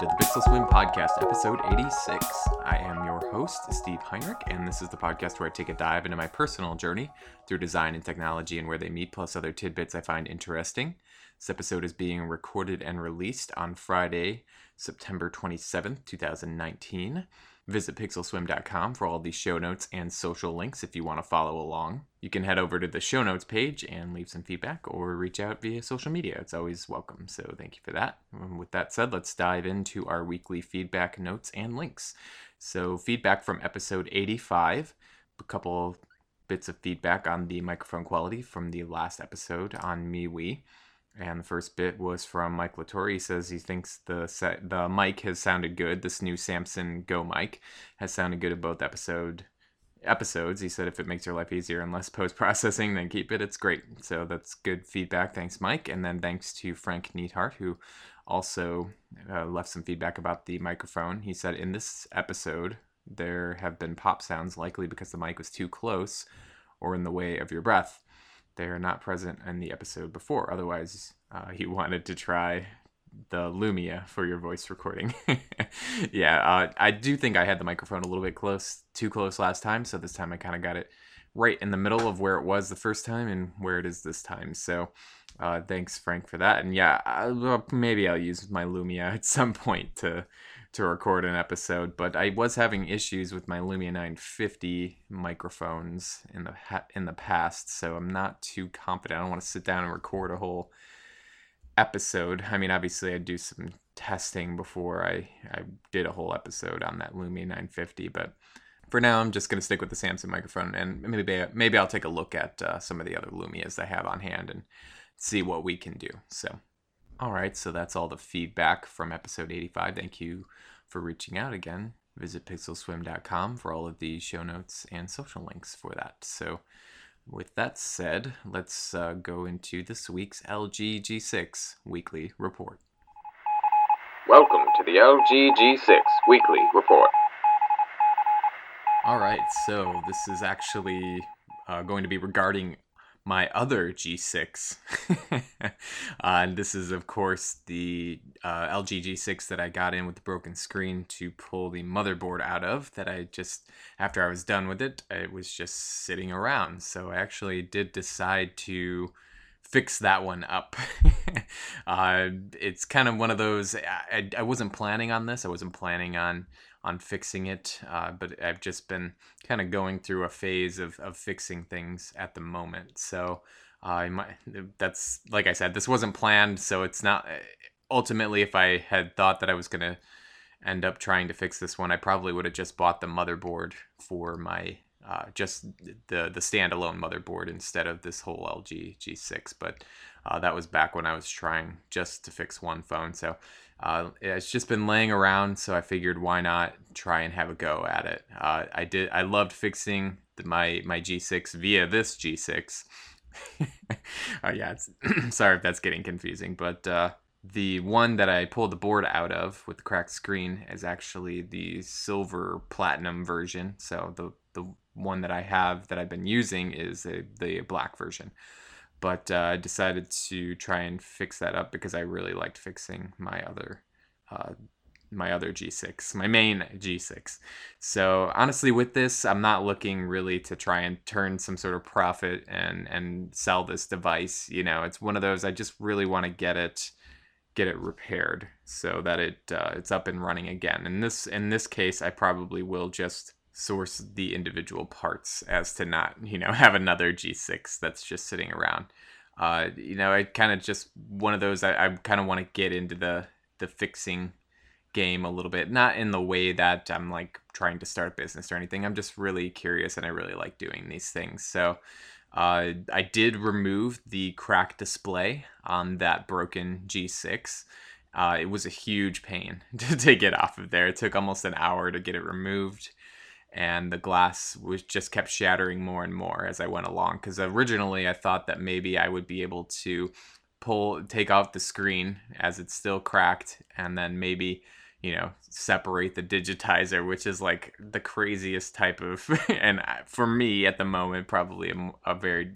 To the Pixel Swim Podcast, episode 86. I am your host, Steve Heinrich, and this is the podcast where I take a dive into my personal journey through design and technology and where they meet, plus other tidbits I find interesting. This episode is being recorded and released on Friday, September 27th, 2019. Visit pixelswim.com for all the show notes and social links if you want to follow along. You can head over to the show notes page and leave some feedback or reach out via social media. It's always welcome. So thank you for that. And with that said, let's dive into our weekly feedback notes and links. So, feedback from episode 85, a couple bits of feedback on the microphone quality from the last episode on MeWe. And the first bit was from Mike Latore. He says he thinks the set, the mic has sounded good. This new Samson Go mic has sounded good in both episode episodes. He said if it makes your life easier and less post processing, then keep it. It's great. So that's good feedback. Thanks, Mike. And then thanks to Frank Neathart, who also uh, left some feedback about the microphone. He said in this episode there have been pop sounds, likely because the mic was too close or in the way of your breath they are not present in the episode before. Otherwise, uh, he wanted to try the Lumia for your voice recording. yeah, uh, I do think I had the microphone a little bit close, too close last time. So this time I kind of got it right in the middle of where it was the first time and where it is this time. So uh, thanks, Frank, for that. And yeah, I, well, maybe I'll use my Lumia at some point to to record an episode, but I was having issues with my Lumia 950 microphones in the ha- in the past, so I'm not too confident. I don't want to sit down and record a whole episode. I mean, obviously, I do some testing before I I did a whole episode on that Lumia 950, but for now, I'm just gonna stick with the Samson microphone, and maybe maybe I'll take a look at uh, some of the other Lumias I have on hand and see what we can do. So. All right, so that's all the feedback from episode 85. Thank you for reaching out again. Visit pixelswim.com for all of the show notes and social links for that. So, with that said, let's uh, go into this week's LG G6 weekly report. Welcome to the LG G6 weekly report. All right, so this is actually uh, going to be regarding my other G6. uh, and this is, of course, the uh, LG G6 that I got in with the broken screen to pull the motherboard out of. That I just, after I was done with it, it was just sitting around. So I actually did decide to fix that one up. uh, it's kind of one of those, I, I wasn't planning on this. I wasn't planning on on fixing it, uh, but I've just been kind of going through a phase of, of fixing things at the moment. So uh, might, that's like I said, this wasn't planned, so it's not. Uh, ultimately, if I had thought that I was gonna end up trying to fix this one, I probably would have just bought the motherboard for my uh, just the the standalone motherboard instead of this whole LG G6. But uh, that was back when I was trying just to fix one phone. So uh, it's just been laying around, so I figured why not try and have a go at it. Uh, I did. I loved fixing the, my my G6 via this G6. uh, yeah, sorry if that's getting confusing, but uh, the one that I pulled the board out of with the cracked screen is actually the silver platinum version. So the the one that I have that I've been using is a, the black version but uh, I decided to try and fix that up because I really liked fixing my other uh, my other G6, my main G6. So honestly, with this, I'm not looking really to try and turn some sort of profit and and sell this device. You know, it's one of those I just really want to get it get it repaired so that it uh, it's up and running again. In this in this case, I probably will just source the individual parts as to not, you know, have another G6 that's just sitting around. Uh, you know, I kind of just one of those. I, I kind of want to get into the the fixing game a little bit, not in the way that I'm like trying to start a business or anything. I'm just really curious and I really like doing these things. So. Uh, I did remove the cracked display on that broken G6. Uh, it was a huge pain to, to get off of there. It took almost an hour to get it removed and the glass was just kept shattering more and more as I went along. Because originally I thought that maybe I would be able to pull, take out the screen as it's still cracked, and then maybe you know separate the digitizer, which is like the craziest type of, and for me at the moment probably a, a very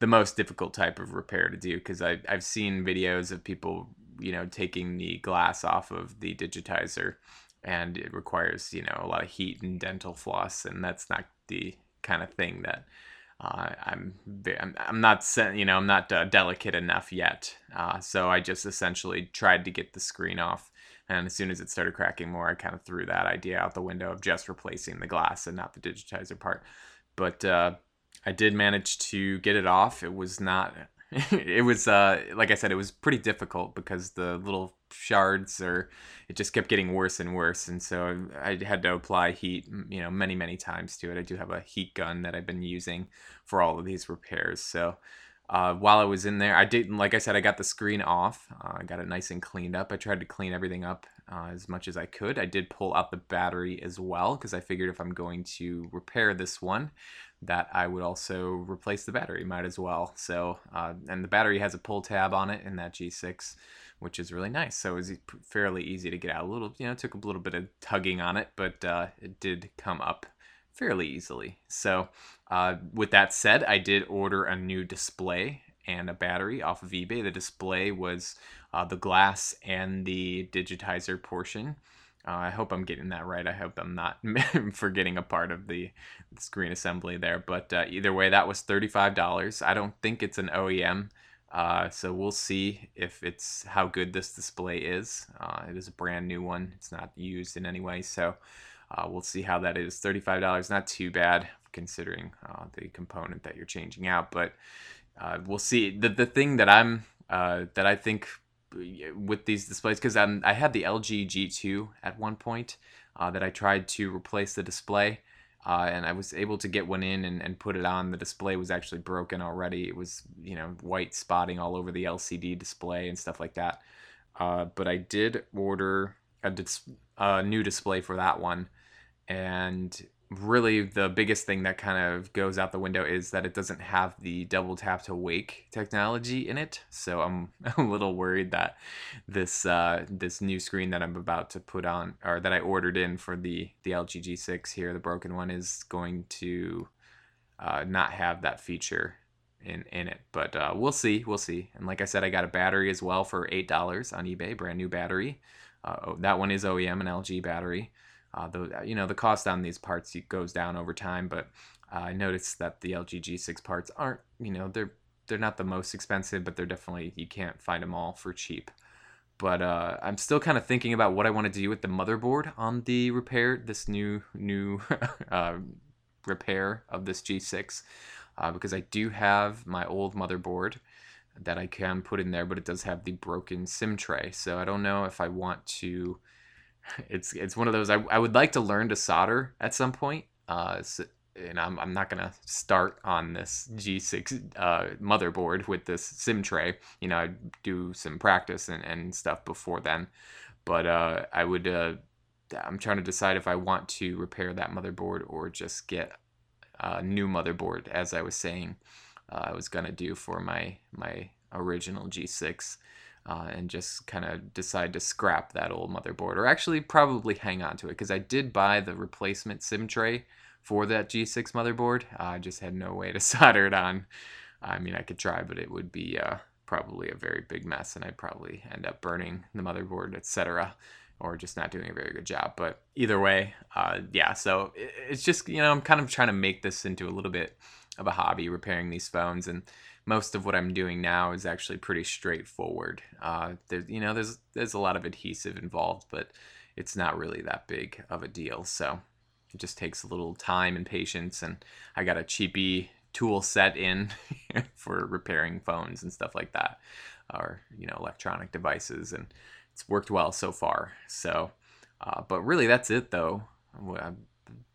the most difficult type of repair to do because I I've seen videos of people you know taking the glass off of the digitizer and it requires you know a lot of heat and dental floss and that's not the kind of thing that uh, I'm, I'm I'm not you know I'm not uh, delicate enough yet. Uh, so I just essentially tried to get the screen off, and as soon as it started cracking more, I kind of threw that idea out the window of just replacing the glass and not the digitizer part. But uh, I did manage to get it off. It was not. it was uh, like I said, it was pretty difficult because the little shards or it just kept getting worse and worse and so i had to apply heat you know many many times to it i do have a heat gun that i've been using for all of these repairs so uh, while i was in there i didn't like i said i got the screen off uh, i got it nice and cleaned up i tried to clean everything up uh, as much as i could i did pull out the battery as well because i figured if i'm going to repair this one that I would also replace the battery. Might as well. So, uh, and the battery has a pull tab on it in that G6 which is really nice. So it was fairly easy to get out. A little, you know, took a little bit of tugging on it, but uh, it did come up fairly easily. So uh, with that said, I did order a new display and a battery off of eBay. The display was uh, the glass and the digitizer portion. Uh, I hope I'm getting that right. I hope I'm not forgetting a part of the screen assembly there. But uh, either way, that was $35. I don't think it's an OEM uh, so we'll see if it's how good this display is. Uh, it is a brand new one. It's not used in any way. So uh, we'll see how that is. $35, not too bad considering uh, the component that you're changing out. But uh, we'll see. The, the thing that I'm, uh, that I think with these displays, because I had the LG G2 at one point that I tried to replace the display uh, and I was able to get one in and, and put it on. The display was actually broken already. It was, you know, white spotting all over the LCD display and stuff like that. Uh, but I did order a, dis- a new display for that one, and really the biggest thing that kind of goes out the window is that it doesn't have the double tap to wake technology in it. So I'm a little worried that this uh, this new screen that I'm about to put on or that I ordered in for the the LG G6 here, the broken one, is going to uh, not have that feature in in it. But uh, we'll see, we'll see. And like I said, I got a battery as well for eight dollars on eBay, brand new battery. Uh, oh, that one is OEM, an LG battery. Uh, the you know the cost on these parts goes down over time, but uh, I noticed that the LG G6 parts aren't you know they're they're not the most expensive, but they're definitely you can't find them all for cheap. But uh, I'm still kind of thinking about what I want to do with the motherboard on the repair this new new uh, repair of this G6 uh, because I do have my old motherboard that I can put in there, but it does have the broken SIM tray. So I don't know if I want to it's it's one of those I, I would like to learn to solder at some point. Uh, so, and I'm, I'm not gonna start on this G6 uh, motherboard with this sim tray. You know, I'd do some practice and, and stuff before then. But uh, I would uh, I'm trying to decide if I want to repair that motherboard or just get a new motherboard, as I was saying uh, I was gonna do for my my original G6 uh, and just kind of decide to scrap that old motherboard or actually probably hang on to it because I did buy the replacement SIM tray for that G6 motherboard. Uh, I just had no way to solder it on. I mean, I could try, but it would be uh, probably a very big mess and I'd probably end up burning the motherboard, etc. Or just not doing a very good job. But either way, uh, yeah, so it's just, you know, I'm kind of trying to make this into a little bit of a hobby repairing these phones. And most of what I'm doing now is actually pretty straightforward. Uh, you know there's there's a lot of adhesive involved, but it's not really that big of a deal. So it just takes a little time and patience. And I got a cheapy tool set in for repairing phones and stuff like that, or you know electronic devices, and it's worked well so far. So, uh, but really that's it though. I'm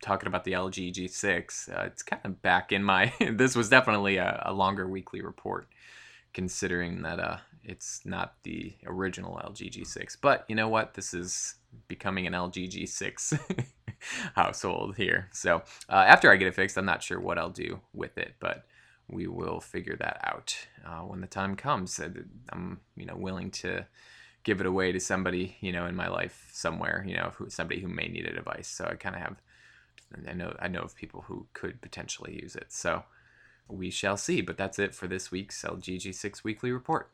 talking about the LG G6, uh, it's kind of back in my. this was definitely a, a, longer weekly report, considering that uh, it's not the original LG G6. But you know what? This is becoming an LG G6 household here. So uh, after I get it fixed, I'm not sure what I'll do with it, but we will figure that out uh, when the time comes. I'm you know willing to give it away to somebody you know in my life somewhere you know who, somebody who may need a device so i kind of have I know I know of people who could potentially use it. So we shall see. But that's it for this week's LGG6 Weekly Report.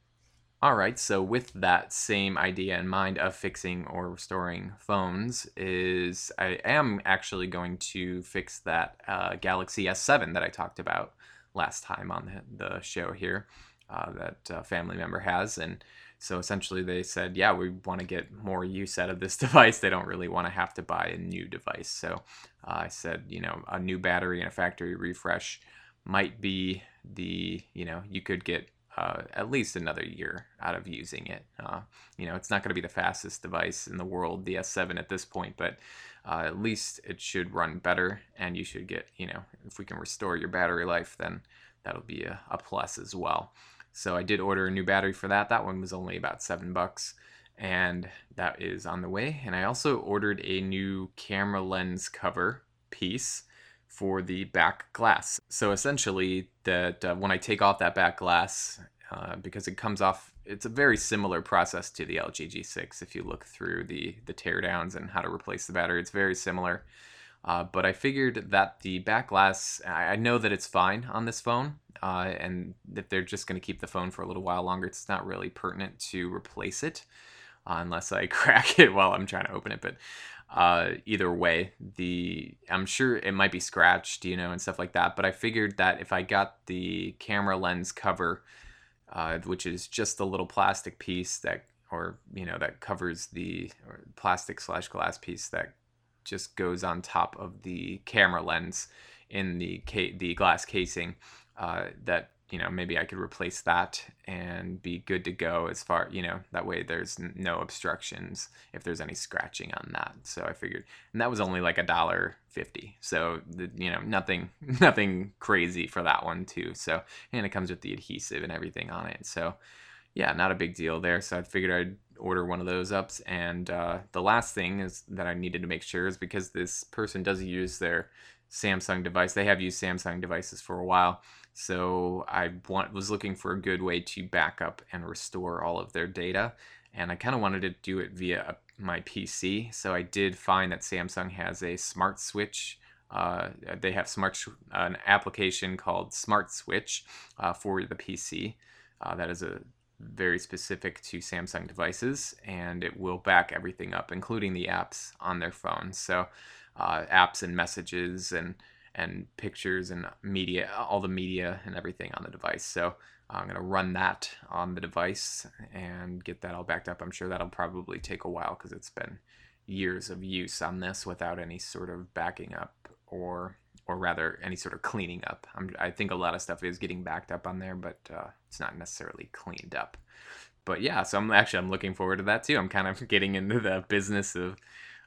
All right, so with that same idea in mind of fixing or restoring phones, is I am actually going to fix that uh, Galaxy S7 that I talked about last time on the, the show here uh, that a family member has. And so essentially they said, yeah, we want to get more use out of this device. They don't really want to have to buy a new device. So uh, I said, you know, a new battery and a factory refresh might be the, you know, you could get uh, at least another year out of using it. Uh, you know, it's not going to be the fastest device in the world, the S7 at this point, but uh, at least it should run better, and you should get, you know, if we can restore your battery life, then that'll be a, a plus as well. So I did order a new battery for that. That one was only about seven bucks, and that is on the way. And I also ordered a new camera lens cover piece for the back glass. So essentially, that uh, when I take off that back glass, uh, because it comes off, it's a very similar process to the LG G6. If you look through the the teardowns and how to replace the battery, it's very similar. Uh, but I figured that the back glass, I, know that it's fine on this phone, uh, and that they're just going to keep the phone for a little while longer. It's not really pertinent to replace it uh, unless I crack it while I'm trying to open it. But uh, either way, the I'm sure it might be scratched, you know, and stuff like that. But I figured that if I got the camera lens cover, uh, which is just a little plastic piece that, or you know, that covers the plastic slash glass piece that just goes on top of the camera lens in the ca- the glass casing, uh, that you know maybe I could replace that and be good to go as far you know that way there's no obstructions if there's any scratching on that. So I figured and that was only like a dollar fifty. So the, you know nothing nothing crazy for that one too. So and it comes with the adhesive and everything on it. So yeah not a big deal there. So I figured I'd order one of those ups and uh, the last thing is that I needed to make sure is because this person does use their Samsung device they have used Samsung devices for a while so I want, was looking for a good way to back up and restore all of their data. And I kind of wanted to do it via my PC. So I did find that Samsung has a smart switch. Uh, they have smart an application called Smart Switch uh, for the PC. Uh, that is a very specific to Samsung devices, and it will back everything up, including the apps on their phones. So uh, apps and messages and and pictures and media, all the media and everything on the device. So I'm going to run that on the device and get that all backed up. I'm sure that'll probably take a while because it's been years of use on this without any sort of backing up or or rather any sort of cleaning up. I'm, i think a lot of stuff is getting backed up on there, but uh, it's not necessarily cleaned up. But yeah, so I'm actually I'm looking forward to that too. I'm kind of getting into the business of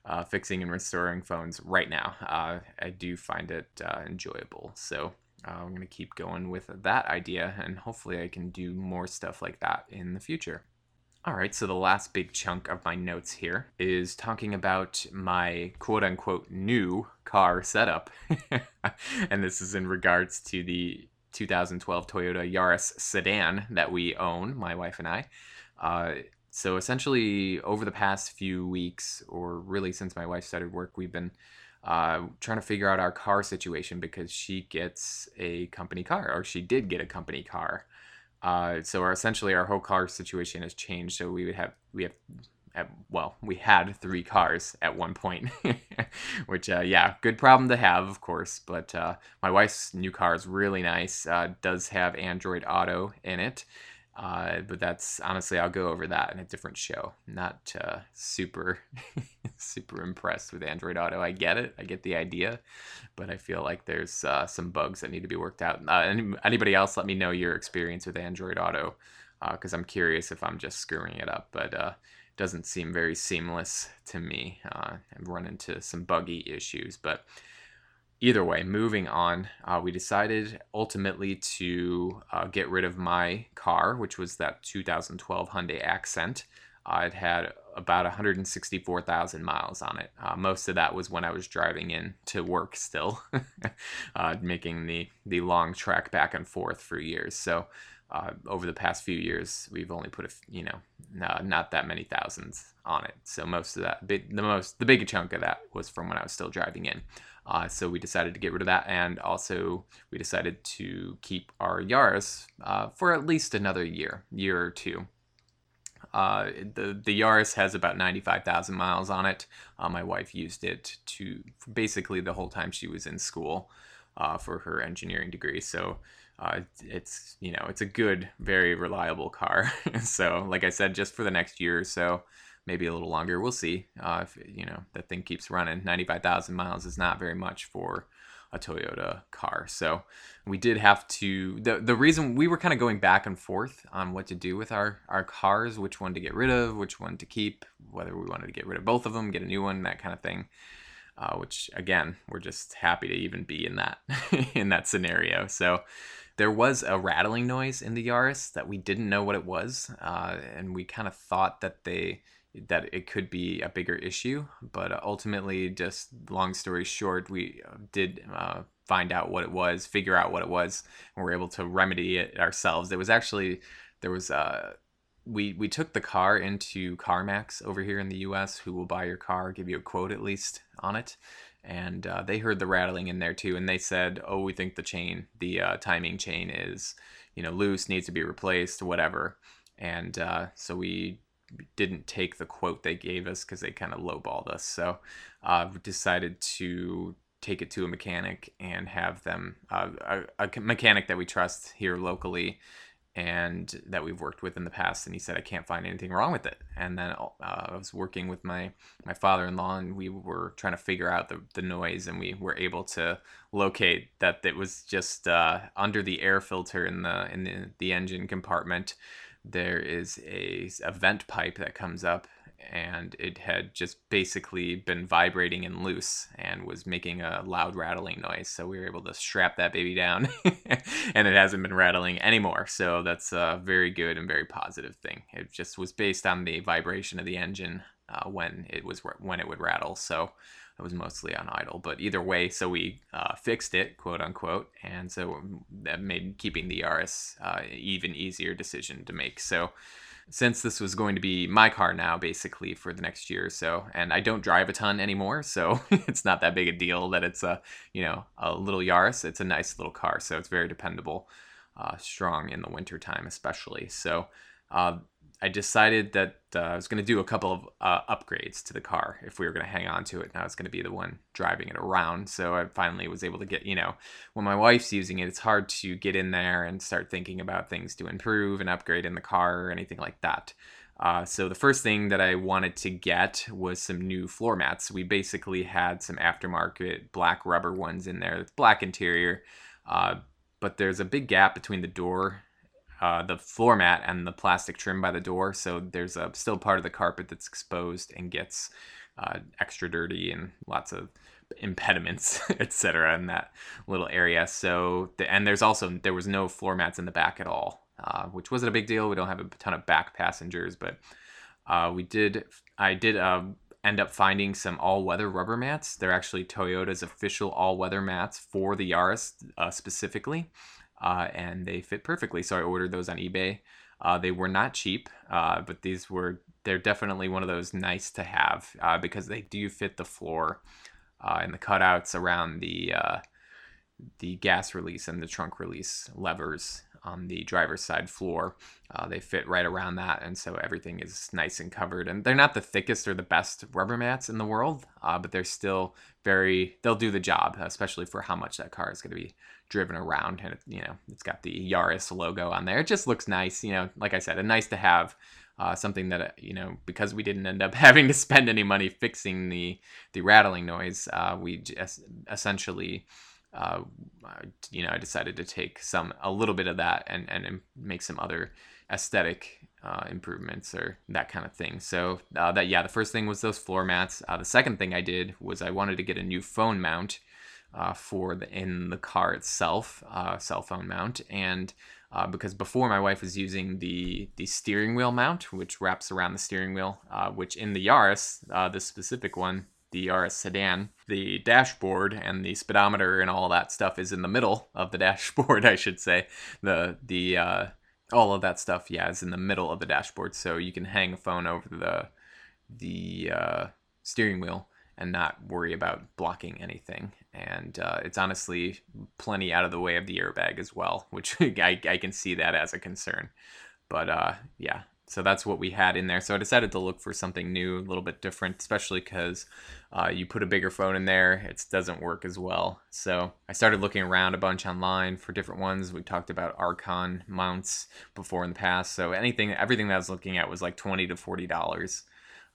uh, fixing and restoring phones right now. Uh, I do find it uh, enjoyable. So uh, I'm to keep going with that idea, and hopefully, I can do more stuff like that in the future. All right, so the last big chunk of my notes here is talking about my quote unquote new car setup. and this is in regards to the 2012 Toyota Yaris sedan that we own, my wife and I. Uh, so essentially, over the past few weeks, or really since my wife started work, we've been uh, trying to figure out our car situation because she gets a company car, or she did get a company car. Uh, so our, essentially, our whole car situation has changed. So we would have we have at, well, we had three cars at one point, which, uh, yeah, good problem to have, of course. But uh, my wife's new car is really nice. Uh, does have Android Auto in it, uh, but that's honestly, I'll go over that in a different show. Not uh, super, super impressed with Android Auto. I get it, I get the idea, but I feel like there's uh, some bugs that need to be worked out. Uh, any, anybody else, let me know your experience with Android Auto, because uh, I'm curious if I'm just screwing it up. But uh, it doesn't seem very seamless to me. I've run into some buggy issues, but either way, moving on, uh, we decided ultimately to uh, get rid of my car, which was that 2012 Hyundai Accent. Uh, it had about 164,000 miles on it. Uh, most of that was when I was driving in to work still, uh, making the, the long trek back and forth for years. So uh, over the past few years, we've only put a you know not that many thousands on it. So most of that, the most the big chunk of that was from when I was still driving in. Uh, so we decided to get rid of that, and also we decided to keep our Yaris uh, for at least another year, year or two. Uh, the the Yaris has about ninety five thousand miles on it. Uh, my wife used it to basically the whole time she was in school uh, for her engineering degree. So uh, it's you know it's a good, very reliable car. so like I said, just for the next year or so, maybe a little longer, we'll see. Uh, if you know that thing keeps running, ninety five thousand miles is not very much for a Toyota car. So we did have to the the reason we were kind of going back and forth on what to do with our our cars, which one to get rid of, which one to keep, whether we wanted to get rid of both of them, get a new one, that kind of thing. Uh, which again, we're just happy to even be in that in that scenario. So there was a rattling noise in the Yaris that we didn't know what it was, uh, and we kind of thought that they that it could be a bigger issue. But ultimately, just long story short, we uh, did uh, find out what it was, figure out what it was, and we're able to remedy it ourselves. It was actually there was uh, we we took the car into CarMax over here in the U.S., who will buy your car, give you a quote at least on it, and uh, they heard the rattling in there too, and they said, "Oh, we think the chain, the uh, timing chain is, you know, loose, needs to be replaced, whatever." And uh, so we didn't take the quote they gave us because they kind of lowballed us. So uh, decided to take it to a mechanic and have them uh, a, a, mechanic that we trust here locally and that we've worked with in the past. And he said i can't find anything wrong with it. And then uh, i was working with my my father-in-law and we were trying to figure out the, the noise and we were able to locate that it was just uh, under the air filter in the in the, the engine compartment there is a, a vent pipe that comes up and it had just basically been vibrating and loose and was making a loud rattling noise. So we were able to strap that baby down and it hasn't been rattling anymore. So that's a very good and very positive thing. It just was based on the vibration of the engine uh, when it was when it would rattle. So it was mostly on idle. But either way, so we uh, fixed it, quote unquote, and so that made keeping the Yaris uh, even easier decision to make. So since this was going to be my car now basically for the next year or so and i don't drive a ton anymore so it's not that big a deal that it's a you know a little yaris it's a nice little car so it's very dependable uh, strong in the wintertime especially so uh, I decided that uh, I was going to do a couple of uh, upgrades to the car if we were going to hang on to it. Now it's going to be the one driving it around. So I finally was able to get, you know, when my wife's using it, it's hard to get in there and start thinking about things to improve and upgrade in the car or anything like that. Uh, so the first thing that I wanted to get was some new floor mats. We basically had some aftermarket black rubber ones in there, black interior, uh, but there's a big gap between the door uh, the floor mat and the plastic trim by the door. So there's a still part of the carpet that's exposed and gets uh, extra dirty and lots of impediments, etc. in that little area. So the, and there's also there was no floor mats in the back at all, uh, which wasn't a big deal. We don't have a ton of back passengers, but uh, we did. I did um, end up finding some all-weather rubber mats. They're actually Toyota's official all-weather mats for the Yaris uh, specifically uh, and they fit perfectly. So I ordered those on eBay. Uh, they were not cheap, uh, but these were they're definitely one of those nice to have uh, because they do fit the floor uh, and the cutouts around the uh, the gas release and the trunk release levers on the driver's side floor. Uh, they fit right around that, and so everything is nice and covered. And they're not the thickest or the best rubber mats in the world, uh, but they're still very. They'll do the job, especially for how much that car is going to be driven around. And it, you know, it's got the Yaris logo on there. It just looks nice. You know, like I said, a nice to have. Uh, something that you know because we didn't end up having to spend any money fixing the the rattling noise uh, we just essentially uh, you know, I decided to take some a little bit of that and and make some other aesthetic uh, improvements or that kind of thing. So uh, that yeah, the first thing was those floor mats. Uh, the second thing I did was I wanted to get a new phone mount uh, for the in the car itself, uh, cell phone mount, and because before my wife was using the the steering wheel mount, which wraps around the steering wheel, which in the Yaris, this specific one, the RS sedan. The dashboard and the speedometer and all that stuff is in the middle of the dashboard, I should say. The the uh, all of that stuff, yeah, is in the middle of the dashboard, so you can hang a phone over the the uh, steering wheel and not worry about blocking anything. And uh, it's honestly plenty out of the way of the airbag as well, which I, I can see that as a concern. But uh, yeah, so that's what we had in there. So I decided to look for something new, a little bit different, especially because uh, you put a bigger phone in there, it doesn't work as well. So I started looking around a bunch online for different ones. We talked about Arkon mounts before in the past. So anything, everything that I was looking at was like twenty to forty dollars.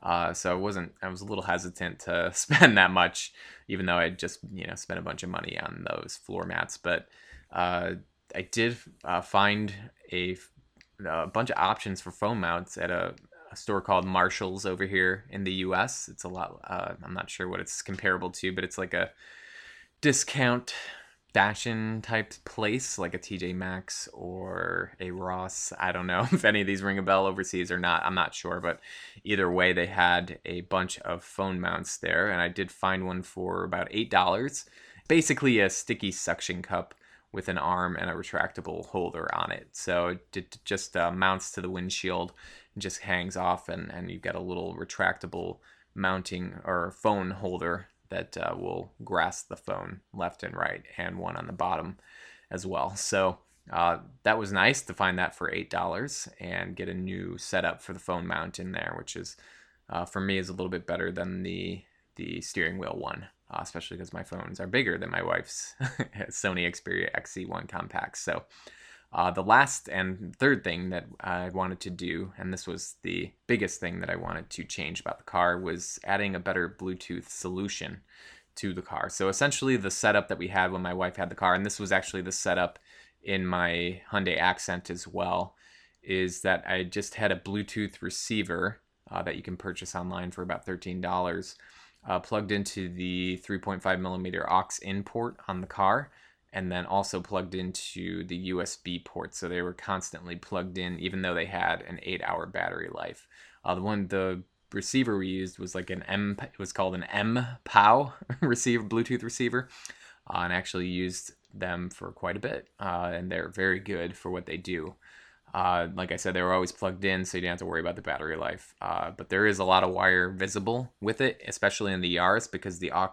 Uh, so I wasn't, I was a little hesitant to spend that much, even though I just, you know, spent a bunch of money on those floor mats. But uh, I did uh, find a, a, bunch of options for phone mounts at a, a, store called Marshalls over here in the U.S. It's a lot. Uh, I'm not sure what it's comparable to, but it's like a discount fashion type place like a TJ Maxx or a Ross. I don't know if any of these ring a bell overseas or not. I'm not sure, but either way, they had a bunch of phone mounts there, and I did find one for about eight dollars. Basically, a sticky suction cup with an arm and a retractable holder on it. So it just uh, mounts to the windshield and just hangs off, and, and you've got a little retractable mounting or phone holder that uh, will grasp the phone left and right, and one on the bottom as well. So uh, that was nice to find that for eight dollars and get a new setup for the phone mount in there, which is uh, for me is a little bit better than the the steering wheel one, uh, especially because my phones are bigger than my wife's Sony Xperia XZ1 compact. So uh, the last and third thing that I wanted to do, and this was the biggest thing that I wanted to change about the car, was adding a better Bluetooth solution to the car. So essentially, the setup that we had when my wife had the car, and this was actually the setup in my Hyundai Accent as well, is that I just had a Bluetooth receiver uh, that you can purchase online for about $13, uh, plugged into the 3.5 millimeter aux in port on the car and then also plugged into the USB port. So they were constantly plugged in, even though they had an eight hour battery life. Uh, the one, the receiver we used was like an M, it was called an M POW receiver, Bluetooth receiver, uh, and actually used them for quite a bit. Uh, and they're very good for what they do. Uh, like I said, they were always plugged in, so you didn't have to worry about the battery life. Uh, but there is a lot of wire visible with it, especially in the Yaris, because the aux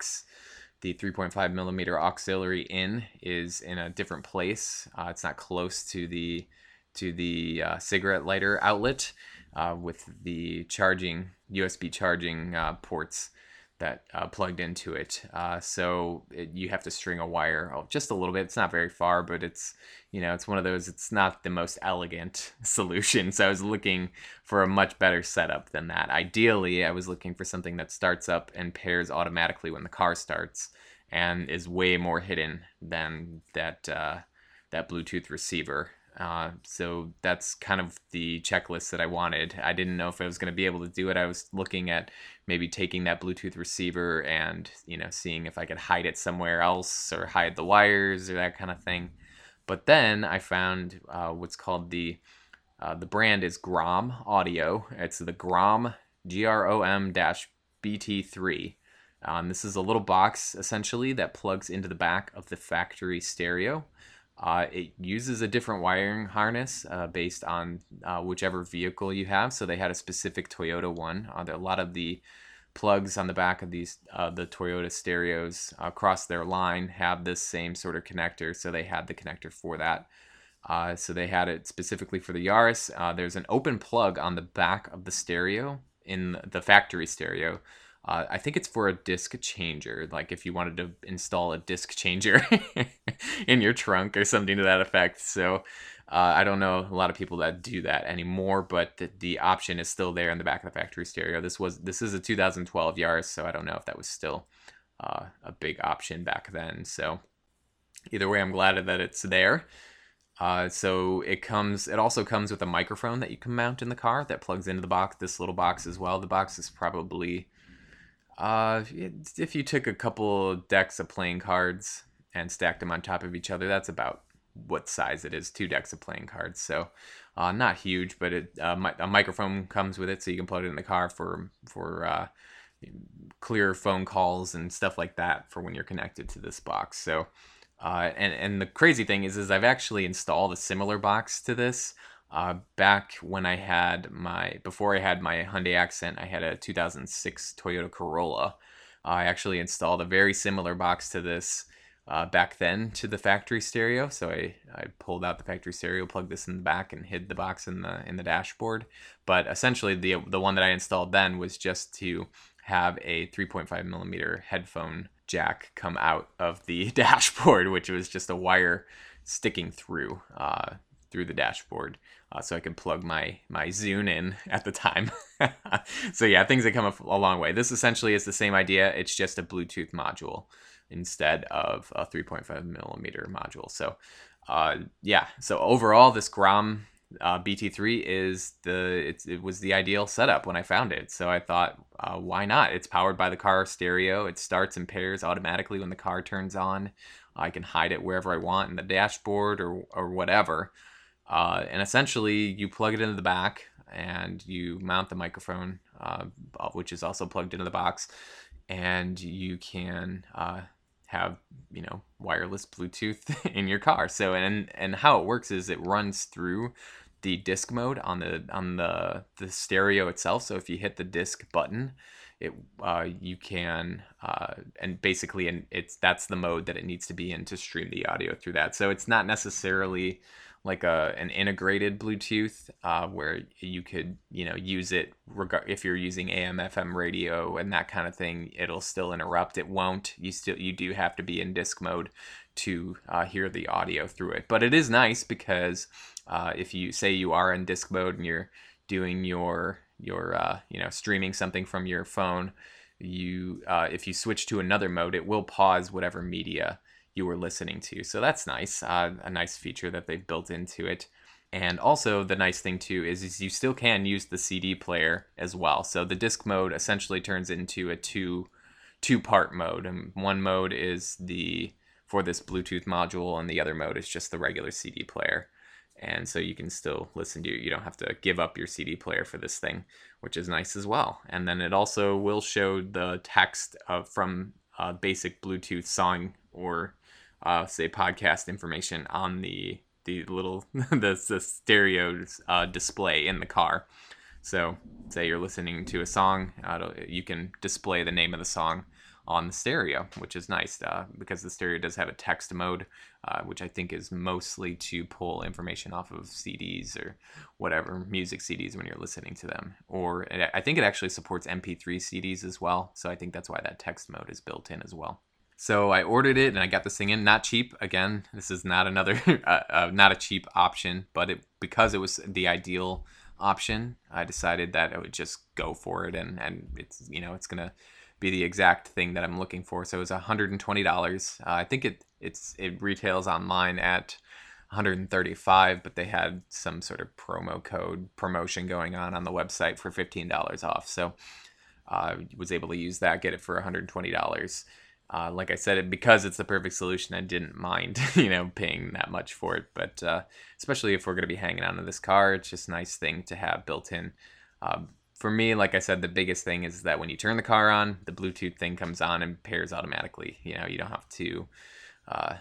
the 3.5 millimeter auxiliary in is in a different place. Uh, it's not close to the to the uh, cigarette lighter outlet uh, with the charging USB charging uh, ports that uh, plugged into it. Uh, so it, you have to string a wire just a little bit. It's not very far, but it's you know it's one of those. It's not the most elegant solution. So I was looking for a much better setup than that. Ideally, I was looking for something that starts up and pairs automatically when the car starts, and is way more hidden than that uh, that Bluetooth receiver. Uh, so that's kind of the checklist that I wanted. I didn't know if I was going to be able to do it. I was looking at maybe taking that Bluetooth receiver and you know seeing if I could hide it somewhere else or hide the wires or that kind of thing. But then I found uh, what's called the uh, the brand is Grom Audio. It's the Grom G R O M dash BT3. Um, this is a little box essentially that plugs into the back of the factory stereo. Uh, it uses a different wiring harness uh, based on uh, whichever vehicle you have. So they had a specific Toyota one. Uh, a lot of the plugs on the back of these uh, the Toyota stereos across their line have this same sort of connector. So they had the connector for that. Uh, so they had it specifically for the Yaris. there's an open plug on the back of the stereo in the factory stereo uh, I think it's for a disc changer, like if you wanted to install a disc changer in your trunk or something to that effect. So uh, I don't know a lot of people that do that anymore, but the, the, option is still there in the back of the factory stereo. This was this is a 2012 Yaris, so I don't know if that was still uh, a big option back then. So either way, I'm glad that it's there. Uh, so it comes. It also comes with a microphone that you can mount in the car that plugs into the box. This little box as well. The box is probably uh, if you took a couple decks of playing cards and stacked them on top of each other, that's about what size it is. Two decks of playing cards, so uh, not huge, but it uh, a microphone comes with it, so you can plug it in the car for for uh, clear phone calls and stuff like that for when you're connected to this box. So, uh, and and the crazy thing is, is I've actually installed a similar box to this uh, back when I had my before I had my Hyundai Accent, I had a 2006 Toyota Corolla. I actually installed a very similar box to this uh, back then to the factory stereo. So I, I pulled out the factory stereo, plugged this in the back, and hid the box in the in the dashboard. But essentially, the the one that I installed then was just to have a 3.5 millimeter headphone jack come out of the dashboard, which was just a wire sticking through uh, through the dashboard, uh, so I can plug my my Zune in at the time. so yeah, things have come a, a long way. This essentially is the same idea. It's just a Bluetooth module instead of a 3.5 millimeter module. So uh, yeah, so overall, this Grom uh, BT3 is the it was the ideal setup when I found it. So I thought, uh, why not? It's powered by the car stereo. It starts and pairs automatically when the car turns on. I can hide it wherever I want in the dashboard or or whatever. Uh, and essentially, you plug it into the back and you mount the microphone, uh, which is also plugged into the box, and you can uh, have you know wireless Bluetooth in your car. So and and how it works is it runs through the disc mode on the on the the stereo itself. So if you hit the disc button, it uh, you can uh, and basically and it's that's the mode that it needs to be in to stream the audio through that. So it's not necessarily like a an integrated Bluetooth uh, where you could you know use it if you're using AM FM radio and that kind of thing. It'll still interrupt. It won't. You still you do have to be in disc mode to uh, hear the audio through it. But it is nice because uh, if you say you are in disc mode and you're doing your your uh, you know streaming something from your phone, you uh, if you switch to another mode, it will pause whatever media you were listening to. So that's nice, uh, a nice feature that they've built into it. And also the nice thing too is, is you still can use the CD player as well. So the disc mode essentially turns into a two two part mode, and one mode is the for this Bluetooth module, and the other mode is just the regular CD player. And so you can still listen to you don't have to give up your CD player for this thing, which is nice as well. And then it also will show the text from uh, basic Bluetooth song or uh, say podcast information on the the little the, the stereo uh, display in the car. So say you're listening to a song, uh, you can display the name of the song on the stereo, which is nice uh, because the stereo does have a text mode, uh, which I think is mostly to pull information off of CDs or whatever music CDs when you're listening to them. Or I think it actually supports MP3 CDs as well, so I think that's why that text mode is built in as well. So I ordered it and I got this thing in. Not cheap. Again, this is not another, uh, uh, not a cheap option, but it because it was the ideal option, I decided that I would just go for it, and and it's you know it's gonna be the exact thing that I'm looking for. So it was $120. Uh, I think it it's it retails online at 135, but they had some sort of promo code promotion going on on the website for $15 off. So I uh, was able to use that, get it for $120. Uh, like I said, it, because it's the perfect solution, I didn't mind, you know, paying that much for it. But uh, especially if we're going to be hanging on to this car, it's just a nice thing to have built in. Uh, for me, like I said, the biggest thing is that when you turn the car on, the Bluetooth thing comes on and pairs automatically. You know, you don't have to uh,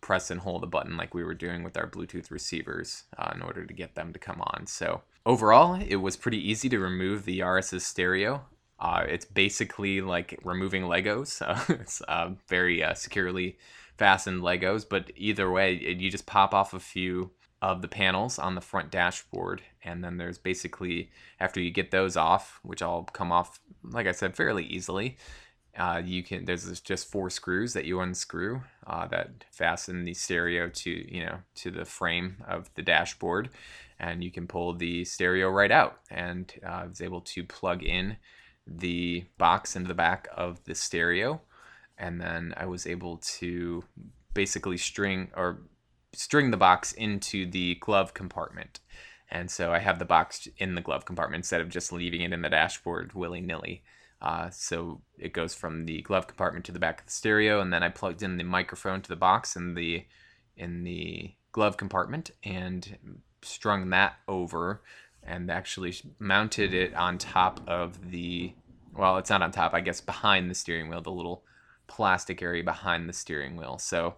press and hold a button like we were doing with our Bluetooth receivers uh, in order to get them to come on. So overall, it was pretty easy to remove the Yaris's stereo. Uh, it's basically like removing Legos. it's uh, very uh, securely fastened Legos, but either way, you just pop off a few of the panels on the front dashboard, and then there's basically after you get those off, which all come off, like I said, fairly easily. Uh, you can there's just four screws that you unscrew uh, that fasten the stereo to you know to the frame of the dashboard, and you can pull the stereo right out. And uh, I was able to plug in the box into the back of the stereo and then I was able to basically string or string the box into the glove compartment. And so I have the box in the glove compartment instead of just leaving it in the dashboard willy nilly. Uh, so it goes from the glove compartment to the back of the stereo, and then I plugged in the microphone to the box in the in the glove compartment and strung that over and actually mounted it on top of the well it's not on top i guess behind the steering wheel the little plastic area behind the steering wheel. So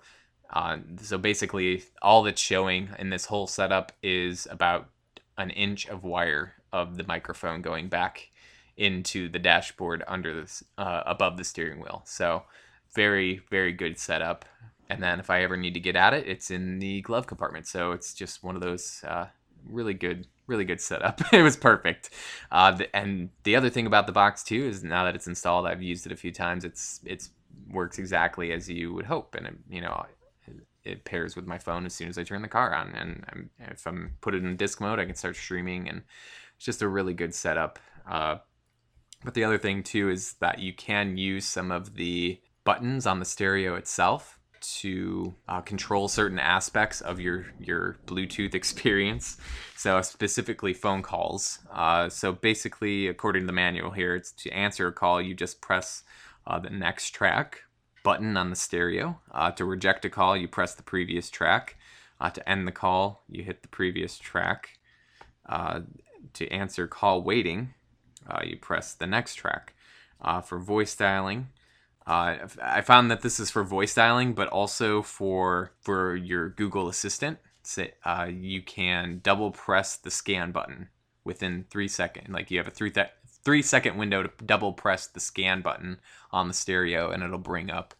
uh, so basically all that's showing in this whole setup is about an inch of wire of the microphone going back into the dashboard under this uh, above the steering wheel. So very very good setup. And then if I ever need to get at it, it's in the glove compartment. So it's just one of those uh, really good, really good setup. it was perfect. Uh, the, and the other thing about the box too is now that it's installed, I've used it a few times. It's it's works exactly as you would hope, and it, you know it pairs with my phone as soon as I turn the car on. And I'm, if I'm put it in disc mode, I can start streaming, and it's just a really good setup. Uh, but the other thing too is that you can use some of the buttons on the stereo itself to uh, control certain aspects of your your Bluetooth experience. So specifically phone calls. Uh, so basically, according to the manual here, it's to answer a call, you just press uh, the next track button on the stereo. Uh, to reject a call, you press the previous track. Uh, to end the call, you hit the previous track. Uh, to answer call waiting, you press the next track. for voice dialing, uh, I found that this is for voice dialing, but also for for your Google Assistant. Uh, you can double press the scan button within three seconds. Like you have a three th- three second window to double press the scan button on the stereo, and it'll bring up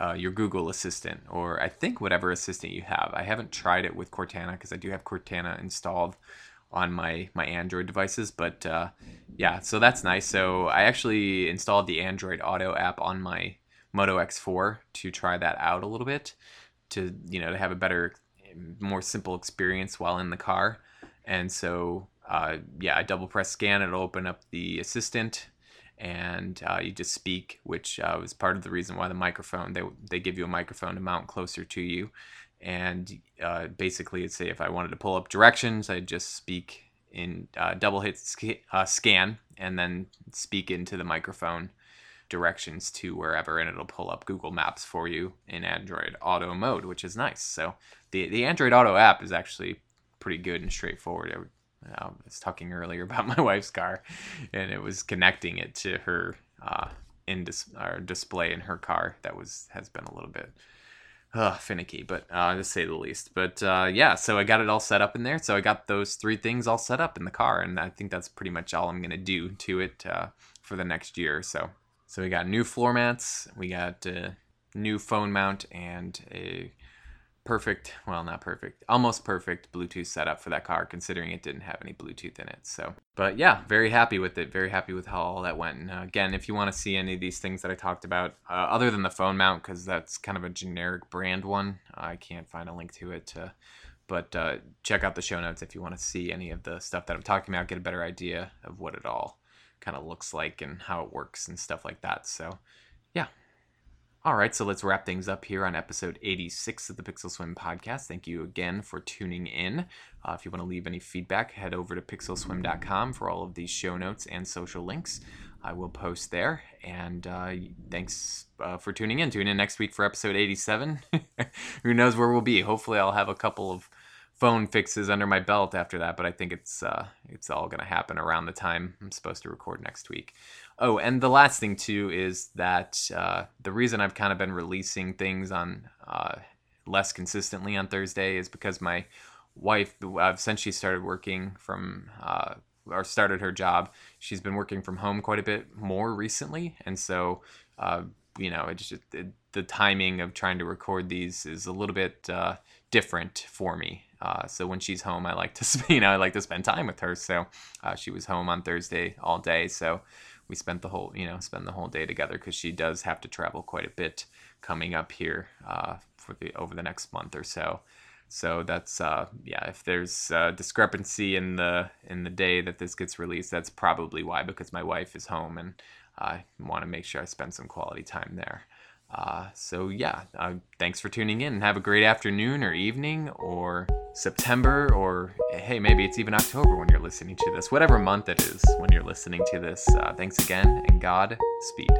uh, your Google Assistant, or I think whatever assistant you have. I haven't tried it with Cortana because I do have Cortana installed on my my Android devices. But uh, yeah, so that's nice. So I actually installed the Android Auto app on my Moto X4 to try that out a little bit to you know to have a better, more simple experience while in the car. And so uh, yeah, I double press scan. It'll open up the assistant. And uh, you just speak, which uh, was part of the reason why the microphone they they give you a microphone to mount closer to you, and uh, basically it'd say if I wanted to pull up directions, I'd just speak in uh, double hit sc- uh, scan and then speak into the microphone directions to wherever, and it'll pull up Google Maps for you in Android Auto mode, which is nice. So the the Android Auto app is actually pretty good and straightforward. I, I was talking earlier about my wife's car, and it was connecting it to her uh, in dis- display in her car. That was has been a little bit uh, finicky, but uh, to say the least. But uh, yeah, so I got it all set up in there. So I got those three things all set up in the car, and I think that's pretty much all I'm gonna do to it uh, for the next year. So so we got new floor mats, we got a uh, new phone mount, and a perfect, well, not perfect, almost perfect Bluetooth setup for that car, considering it didn't have any Bluetooth in it. So, but yeah, very happy with it. Very happy with how all that went. And uh, again, if you want to see any of these things that I talked about, uh, other than the phone mount, because that's kind of a generic brand one, I can't find a link to it. To, but uh, check out the show notes if you want to see any of the stuff that I'm talking about, get a better idea of what it all kind of looks like and how it works and stuff like that. So, yeah, all right, so let's wrap things up here on episode 86 of the Pixel Swim podcast. Thank you again for tuning in. Uh, if you want to leave any feedback, head over to pixelswim.com for all of these show notes and social links. I will post there. And uh, thanks uh, for tuning in. Tune in next week for episode 87. Who knows where we'll be? Hopefully, I'll have a couple of phone fixes under my belt after that, but I think it's uh, it's all going to happen around the time I'm supposed to record next week. Oh, and the last thing too is that uh, the reason I've kind of been releasing things on uh, less consistently on Thursday is because my wife, uh, since she started working from uh, or started her job, she's been working from home quite a bit more recently, and so uh, you know, it just it, the timing of trying to record these is a little bit uh, different for me. So when she's home, I like to you know I like to spend time with her. So she was home on Thursday all day, so we spent the whole you know spend the whole day together because she does have to travel quite a bit coming up here uh, for the over the next month or so. So that's uh, yeah. If there's a discrepancy in the in the day that this gets released, that's probably why because my wife is home and I want to make sure I spend some quality time there. Uh, so yeah, uh, thanks for tuning in and have a great afternoon or evening or September or hey, maybe it's even October when you're listening to this, whatever month it is when you're listening to this. Uh, thanks again and God speed.